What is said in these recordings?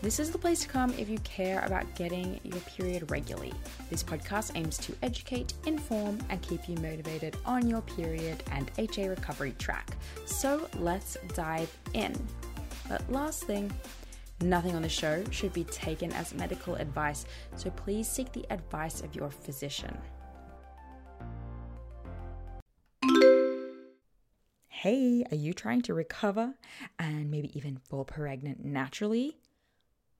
This is the place to come if you care about getting your period regularly. This podcast aims to educate, inform, and keep you motivated on your period and HA recovery track. So let's dive in. But last thing, nothing on the show should be taken as medical advice, so please seek the advice of your physician. Hey, are you trying to recover and maybe even fall pregnant naturally?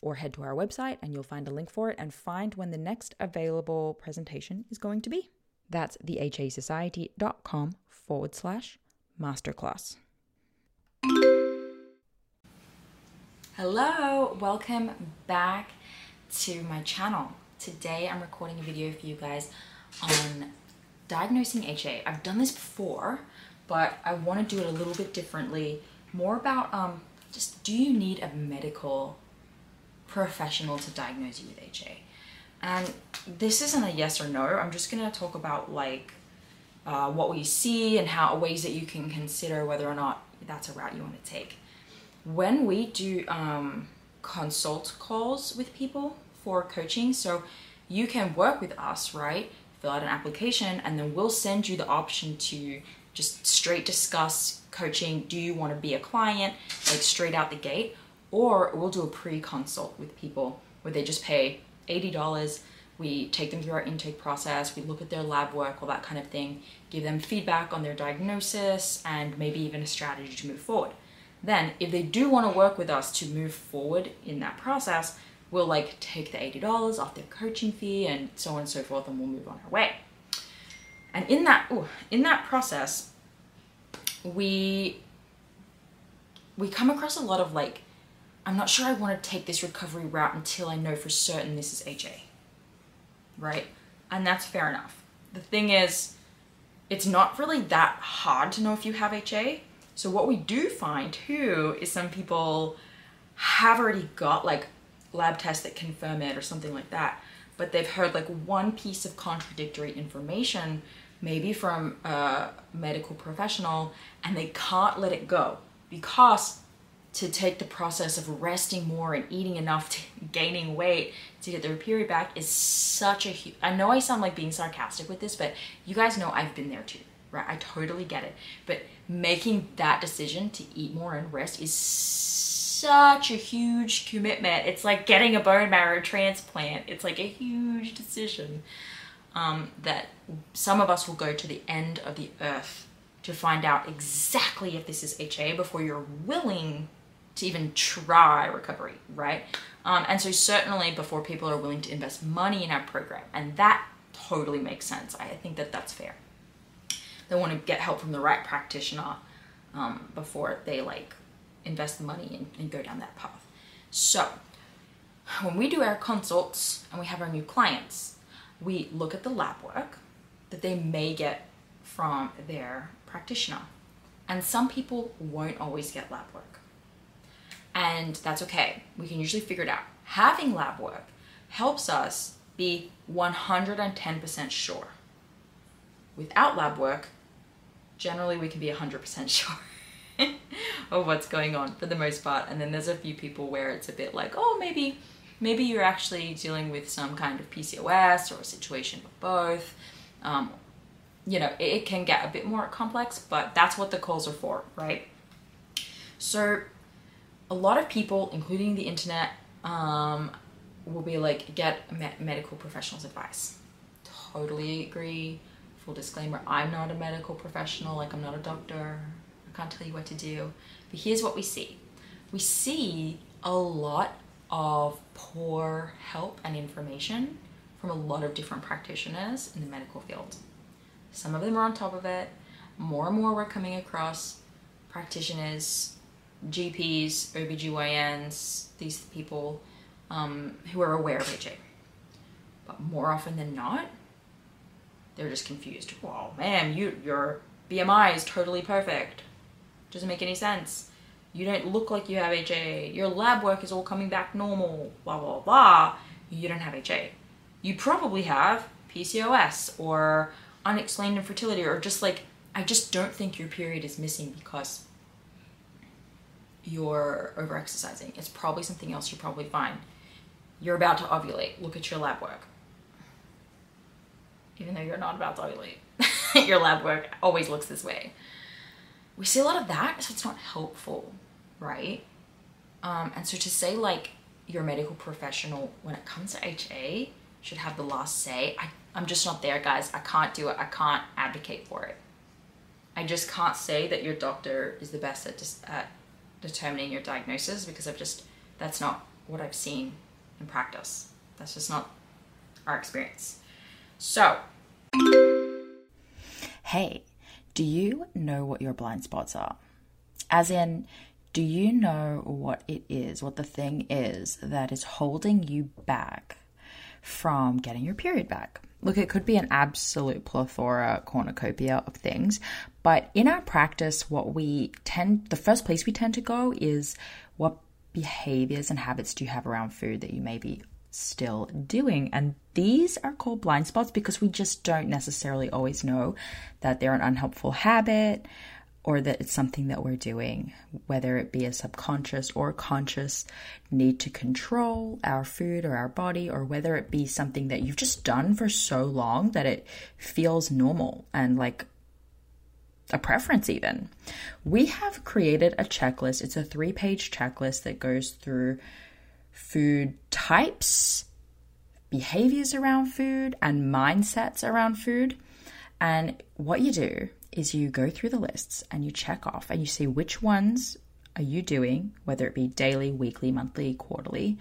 or head to our website and you'll find a link for it and find when the next available presentation is going to be. That's thehasociety.com forward slash masterclass. Hello, welcome back to my channel. Today I'm recording a video for you guys on diagnosing HA. I've done this before, but I want to do it a little bit differently. More about um, just do you need a medical professional to diagnose you with HA? And this isn't a yes or no. I'm just gonna talk about like uh, what we see and how ways that you can consider whether or not that's a route you want to take. When we do um, consult calls with people for coaching, so you can work with us, right? Fill out an application, and then we'll send you the option to just straight discuss coaching. Do you want to be a client, like straight out the gate? Or we'll do a pre consult with people where they just pay $80. We take them through our intake process, we look at their lab work, all that kind of thing, give them feedback on their diagnosis, and maybe even a strategy to move forward. Then, if they do want to work with us to move forward in that process, we'll like take the $80 off their coaching fee and so on and so forth, and we'll move on our way. And in that, ooh, in that process, we we come across a lot of like I'm not sure I want to take this recovery route until I know for certain this is HA. Right? And that's fair enough. The thing is, it's not really that hard to know if you have HA. So what we do find too is some people have already got like lab tests that confirm it or something like that, but they've heard like one piece of contradictory information maybe from a medical professional, and they can't let it go because to take the process of resting more and eating enough to gaining weight to get their period back is such a huge I know I sound like being sarcastic with this, but you guys know I've been there too, right? I totally get it. But making that decision to eat more and rest is such a huge commitment. It's like getting a bone marrow transplant. It's like a huge decision um, that some of us will go to the end of the earth to find out exactly if this is HA before you're willing to even try recovery, right? Um, and so certainly before people are willing to invest money in our program, and that totally makes sense. I think that that's fair. They want to get help from the right practitioner um, before they like invest the money and, and go down that path. So when we do our consults and we have our new clients, we look at the lab work that they may get from their practitioner. And some people won't always get lab work and that's okay. We can usually figure it out. Having lab work helps us be 110% sure. Without lab work, generally we can be 100% sure of what's going on for the most part. And then there's a few people where it's a bit like, oh, maybe maybe you're actually dealing with some kind of PCOS or a situation of both. Um, you know, it, it can get a bit more complex, but that's what the calls are for, right? So a lot of people, including the internet, um, will be like, get me- medical professional's advice. Totally agree. Full disclaimer I'm not a medical professional, like, I'm not a doctor. I can't tell you what to do. But here's what we see we see a lot of poor help and information from a lot of different practitioners in the medical field. Some of them are on top of it. More and more, we're coming across practitioners GPs, OBGYNs, these people um, who are aware of HA. But more often than not, they're just confused. Well, man, you your BMI is totally perfect. Doesn't make any sense. You don't look like you have HA. Your lab work is all coming back normal. Blah blah blah. You don't have HA. You probably have PCOS or unexplained infertility or just like I just don't think your period is missing because you're overexercising. It's probably something else you're probably fine. You're about to ovulate. Look at your lab work. Even though you're not about to ovulate, your lab work always looks this way. We see a lot of that, so it's not helpful, right? Um, and so to say like your medical professional when it comes to HA should have the last say, I, I'm just not there, guys. I can't do it. I can't advocate for it. I just can't say that your doctor is the best at, just, at determining your diagnosis because I've just that's not what I've seen in practice. That's just not our experience. So, hey, do you know what your blind spots are? As in, do you know what it is, what the thing is that is holding you back from getting your period back? Look, it could be an absolute plethora, cornucopia of things, but in our practice, what we tend, the first place we tend to go is what behaviors and habits do you have around food that you may be still doing? And these are called blind spots because we just don't necessarily always know that they're an unhelpful habit or that it's something that we're doing, whether it be a subconscious or conscious need to control our food or our body, or whether it be something that you've just done for so long that it feels normal and like a preference, even. We have created a checklist. It's a three page checklist that goes through food types, behaviors around food, and mindsets around food. And what you do is you go through the lists and you check off and you see which ones are you doing, whether it be daily, weekly, monthly, quarterly,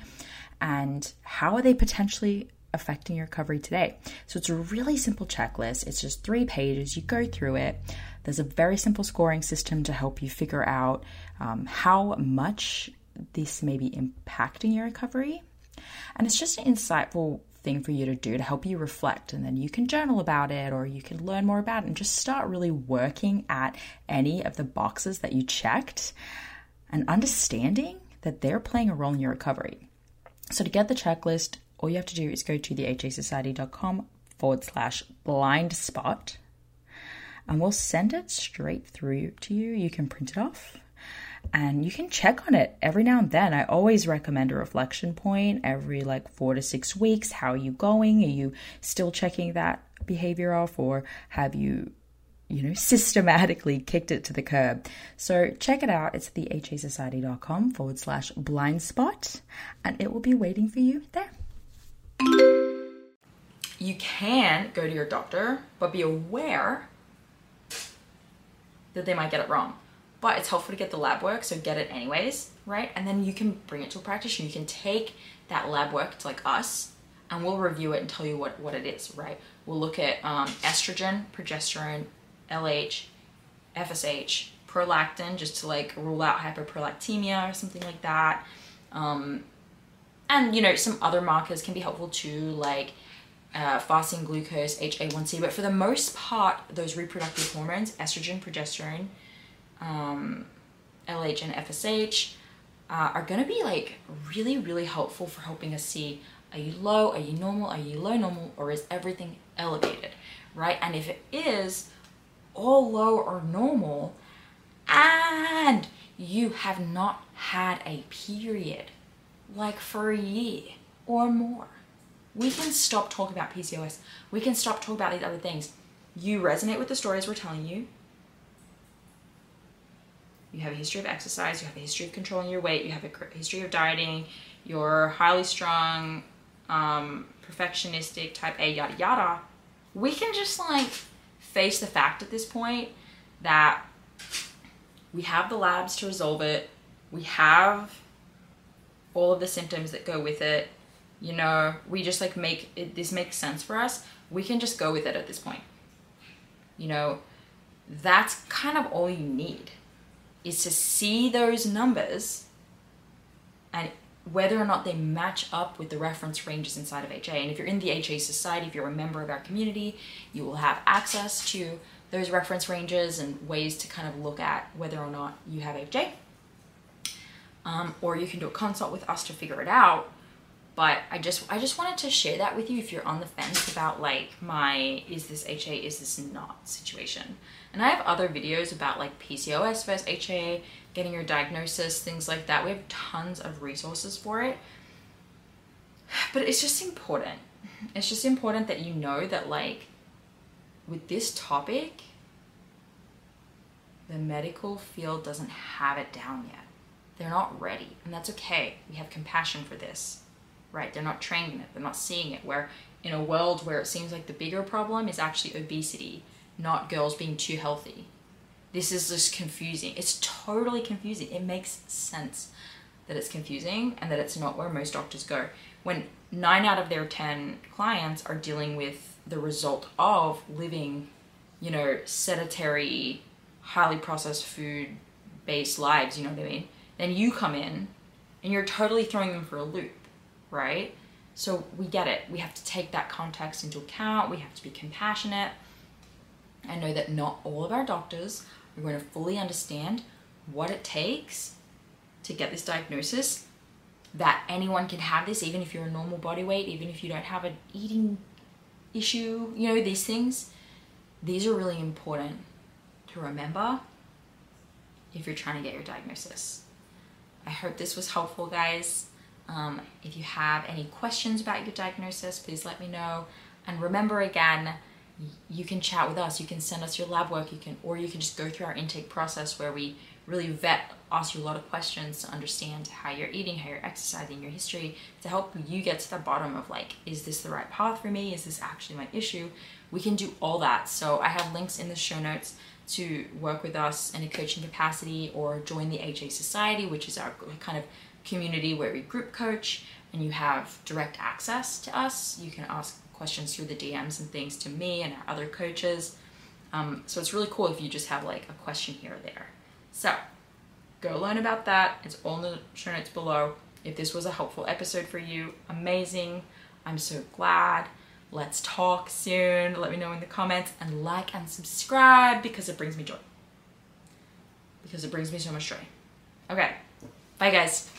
and how are they potentially affecting your recovery today. So it's a really simple checklist. It's just three pages. You go through it. There's a very simple scoring system to help you figure out um, how much this may be impacting your recovery. And it's just an insightful thing for you to do to help you reflect. And then you can journal about it or you can learn more about it and just start really working at any of the boxes that you checked and understanding that they're playing a role in your recovery. So to get the checklist, all you have to do is go to thehasociety.com forward slash blind spot. and we'll send it straight through to you. You can print it off and you can check on it every now and then. I always recommend a reflection point every like four to six weeks. How are you going? Are you still checking that behavior off, or have you, you know, systematically kicked it to the curb? So check it out. It's the hasociety.com forward slash blind spot, and it will be waiting for you there. You can go to your doctor, but be aware that they might get it wrong but it's helpful to get the lab work, so get it anyways, right? And then you can bring it to a practitioner. You can take that lab work to like us, and we'll review it and tell you what, what it is, right? We'll look at um, estrogen, progesterone, LH, FSH, prolactin, just to like rule out hyperprolactemia or something like that. Um, and you know, some other markers can be helpful too, like uh, fasting glucose, HA1C. But for the most part, those reproductive hormones, estrogen, progesterone, um, LH and FSH uh, are going to be like really, really helpful for helping us see are you low, are you normal, are you low normal, or is everything elevated, right? And if it is all low or normal, and you have not had a period like for a year or more, we can stop talking about PCOS. We can stop talking about these other things. You resonate with the stories we're telling you you have a history of exercise, you have a history of controlling your weight, you have a history of dieting, you're highly strung, um, perfectionistic, type A, yada yada, we can just like face the fact at this point that we have the labs to resolve it, we have all of the symptoms that go with it. You know, we just like make it, this makes sense for us. We can just go with it at this point. You know, that's kind of all you need is to see those numbers and whether or not they match up with the reference ranges inside of HA. And if you're in the HA Society, if you're a member of our community, you will have access to those reference ranges and ways to kind of look at whether or not you have HA. Um, or you can do a consult with us to figure it out. But I just I just wanted to share that with you if you're on the fence about like my is this HA is this not situation. And I have other videos about like PCOS versus HA, getting your diagnosis, things like that. We have tons of resources for it. But it's just important. It's just important that you know that like with this topic, the medical field doesn't have it down yet. They're not ready, and that's okay. We have compassion for this right? They're not trained in it, they're not seeing it. Where in a world where it seems like the bigger problem is actually obesity, not girls being too healthy. This is just confusing. It's totally confusing. It makes sense that it's confusing and that it's not where most doctors go. When nine out of their 10 clients are dealing with the result of living, you know, sedentary, highly processed food based lives, you know what I mean? Then you come in and you're totally throwing them for a loop right? So we get it. We have to take that context into account. We have to be compassionate. I know that not all of our doctors are going to fully understand what it takes to get this diagnosis. That anyone can have this, even if you're a normal body weight, even if you don't have an eating issue, you know, these things. These are really important to remember if you're trying to get your diagnosis. I hope this was helpful, guys. Um, if you have any questions about your diagnosis, please let me know. And remember again, you can chat with us. You can send us your lab work. You can, or you can just go through our intake process where we really vet, ask you a lot of questions to understand how you're eating, how you're exercising, your history, to help you get to the bottom of like, is this the right path for me? Is this actually my issue? We can do all that. So I have links in the show notes to work with us in a coaching capacity or join the HA Society, which is our kind of community where we group coach and you have direct access to us. You can ask questions through the DMs and things to me and our other coaches. Um, so it's really cool if you just have like a question here or there. So go learn about that. It's all in the show notes below. If this was a helpful episode for you, amazing. I'm so glad. Let's talk soon. Let me know in the comments and like and subscribe because it brings me joy. Because it brings me so much joy. Okay. Bye, guys.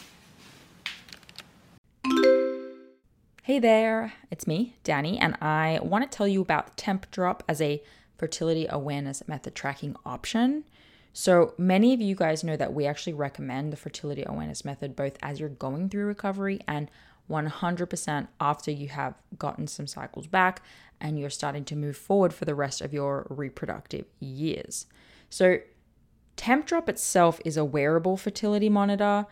Hey there, it's me, Dani, and I want to tell you about Tempdrop as a fertility awareness method tracking option. So many of you guys know that we actually recommend the fertility awareness method both as you're going through recovery and 100% after you have gotten some cycles back and you're starting to move forward for the rest of your reproductive years. So, Tempdrop itself is a wearable fertility monitor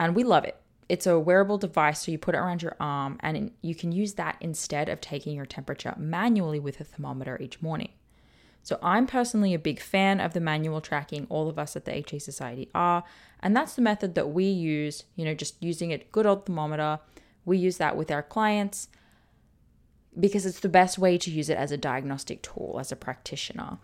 and we love it. It's a wearable device, so you put it around your arm and you can use that instead of taking your temperature manually with a thermometer each morning. So, I'm personally a big fan of the manual tracking, all of us at the HA Society are, and that's the method that we use, you know, just using a good old thermometer we use that with our clients because it's the best way to use it as a diagnostic tool as a practitioner.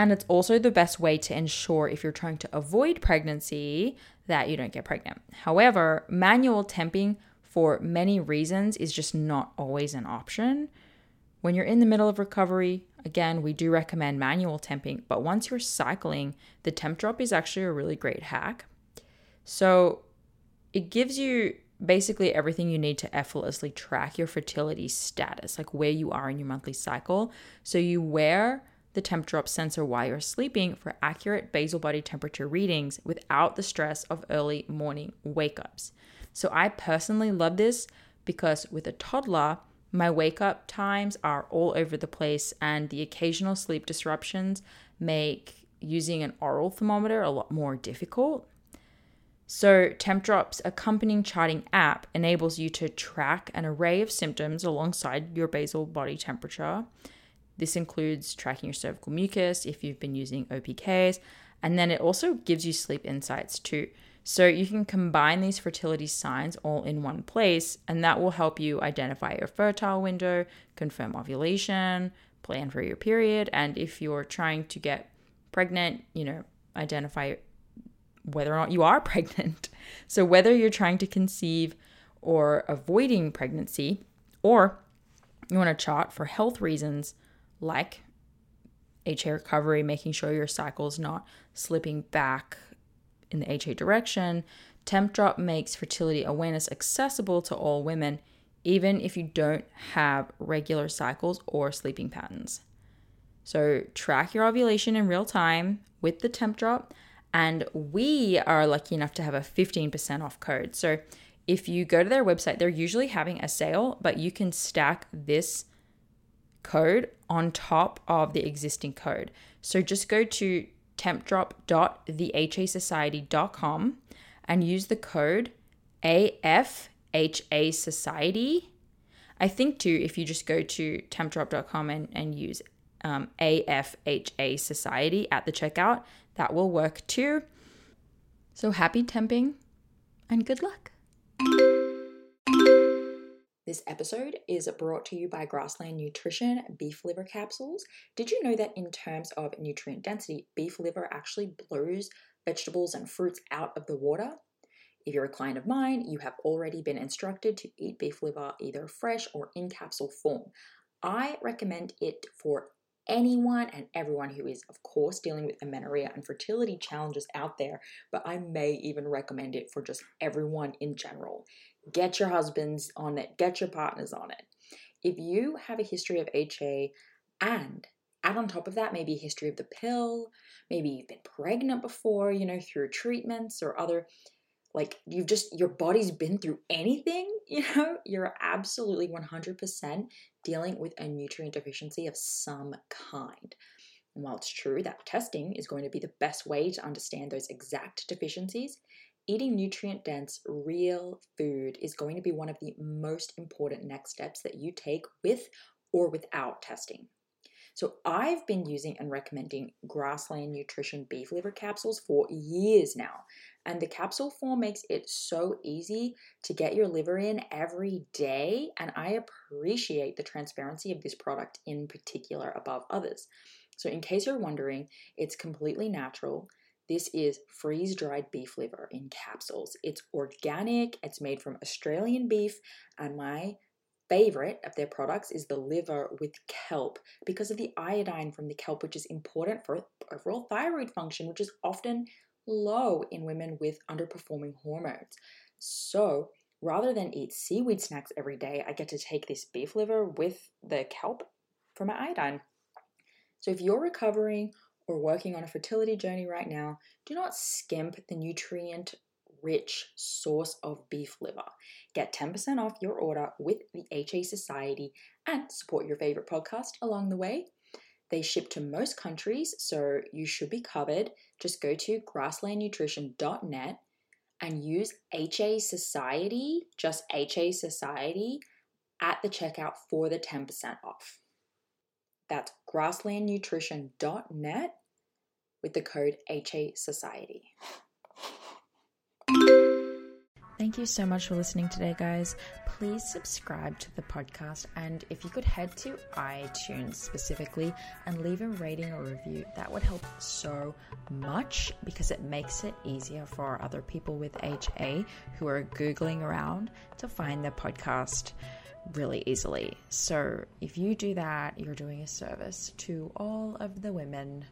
And it's also the best way to ensure if you're trying to avoid pregnancy that you don't get pregnant. However, manual temping for many reasons is just not always an option. When you're in the middle of recovery, again, we do recommend manual temping, but once you're cycling, the Tempdrop is actually a really great hack. So it gives you basically everything you need to effortlessly track your fertility status, like where you are in your monthly cycle. So you wear the Tempdrop sensor while you're sleeping for accurate basal body temperature readings without the stress of early morning wake ups. So I personally love this because with a toddler, my wake up times are all over the place, and the occasional sleep disruptions make using an oral thermometer a lot more difficult. So, Tempdrop's accompanying charting app enables you to track an array of symptoms alongside your basal body temperature. This includes tracking your cervical mucus if you've been using OPKs, and then it also gives you sleep insights too. So, you can combine these fertility signs all in one place, and that will help you identify your fertile window, confirm ovulation, plan for your period, and if you're trying to get pregnant, you know, identify whether or not you are pregnant. So, whether you're trying to conceive or avoiding pregnancy, or you want to chart for health reasons like HA recovery, making sure your cycle is not slipping back in the HA direction, Tempdrop makes fertility awareness accessible to all women, even if you don't have regular cycles or sleeping patterns. So, track your ovulation in real time with the Tempdrop and we are lucky enough to have a 15% off code. So if you go to their website, they're usually having a sale, but you can stack this code on top of the existing code. So just go to tempdrop.thehasociety.com and use the code AFHA Society. I think too, if you just go to tempdrop.com and, and use um, AFHA Society at the checkout, that will work too. So happy temping and good luck. This episode is brought to you by Grassland Nutrition beef liver capsules. Did you know that in terms of nutrient density, beef liver actually blows vegetables and fruits out of the water? If you're a client of mine, you have already been instructed to eat beef liver either fresh or in capsule form. I recommend it for anyone and everyone who is, of course, dealing with amenorrhea and fertility challenges out there, but I may even recommend it for just everyone in general. Get your husbands on it, get your partners on it. If you have a history of HA and add on top of that maybe a history of the pill, maybe you've been pregnant before, you know, through treatments or other like you've just your body's been through anything you know you're absolutely 100% dealing with a nutrient deficiency of some kind and while it's true that testing is going to be the best way to understand those exact deficiencies eating nutrient dense real food is going to be one of the most important next steps that you take with or without testing so I've been using and recommending Grassland Nutrition beef liver capsules for years now. And the capsule form makes it so easy to get your liver in every day. And I appreciate the transparency of this product in particular above others. So, in case you're wondering, it's completely natural. This is freeze dried beef liver in capsules. It's organic, it's made from Australian beef, and my favorite of their products is the liver with kelp because of the iodine from the kelp, which is important for overall thyroid function, which is often low in women with underperforming hormones. So, rather than eat seaweed snacks every day, I get to take this beef liver with the kelp for my iodine. So if you're recovering or working on a fertility journey right now, do not skimp the nutrient rich source of beef liver. Get 10% off your order with the HA Society and support your favorite podcast along the way. They ship to most countries, so you should be covered. Just go to grasslandnutrition.net and use HA Society, just HA Society, at the checkout for the 10% off. That's grasslandnutrition.net with the code HA Society. Thank you so much for listening today, guys. Please subscribe to the podcast, and if you could head to iTunes specifically and leave a rating or review, that would help so much because it makes it easier for other people with HA who are Googling around to find the podcast really easily. So if you do that, you're doing a service to all of the women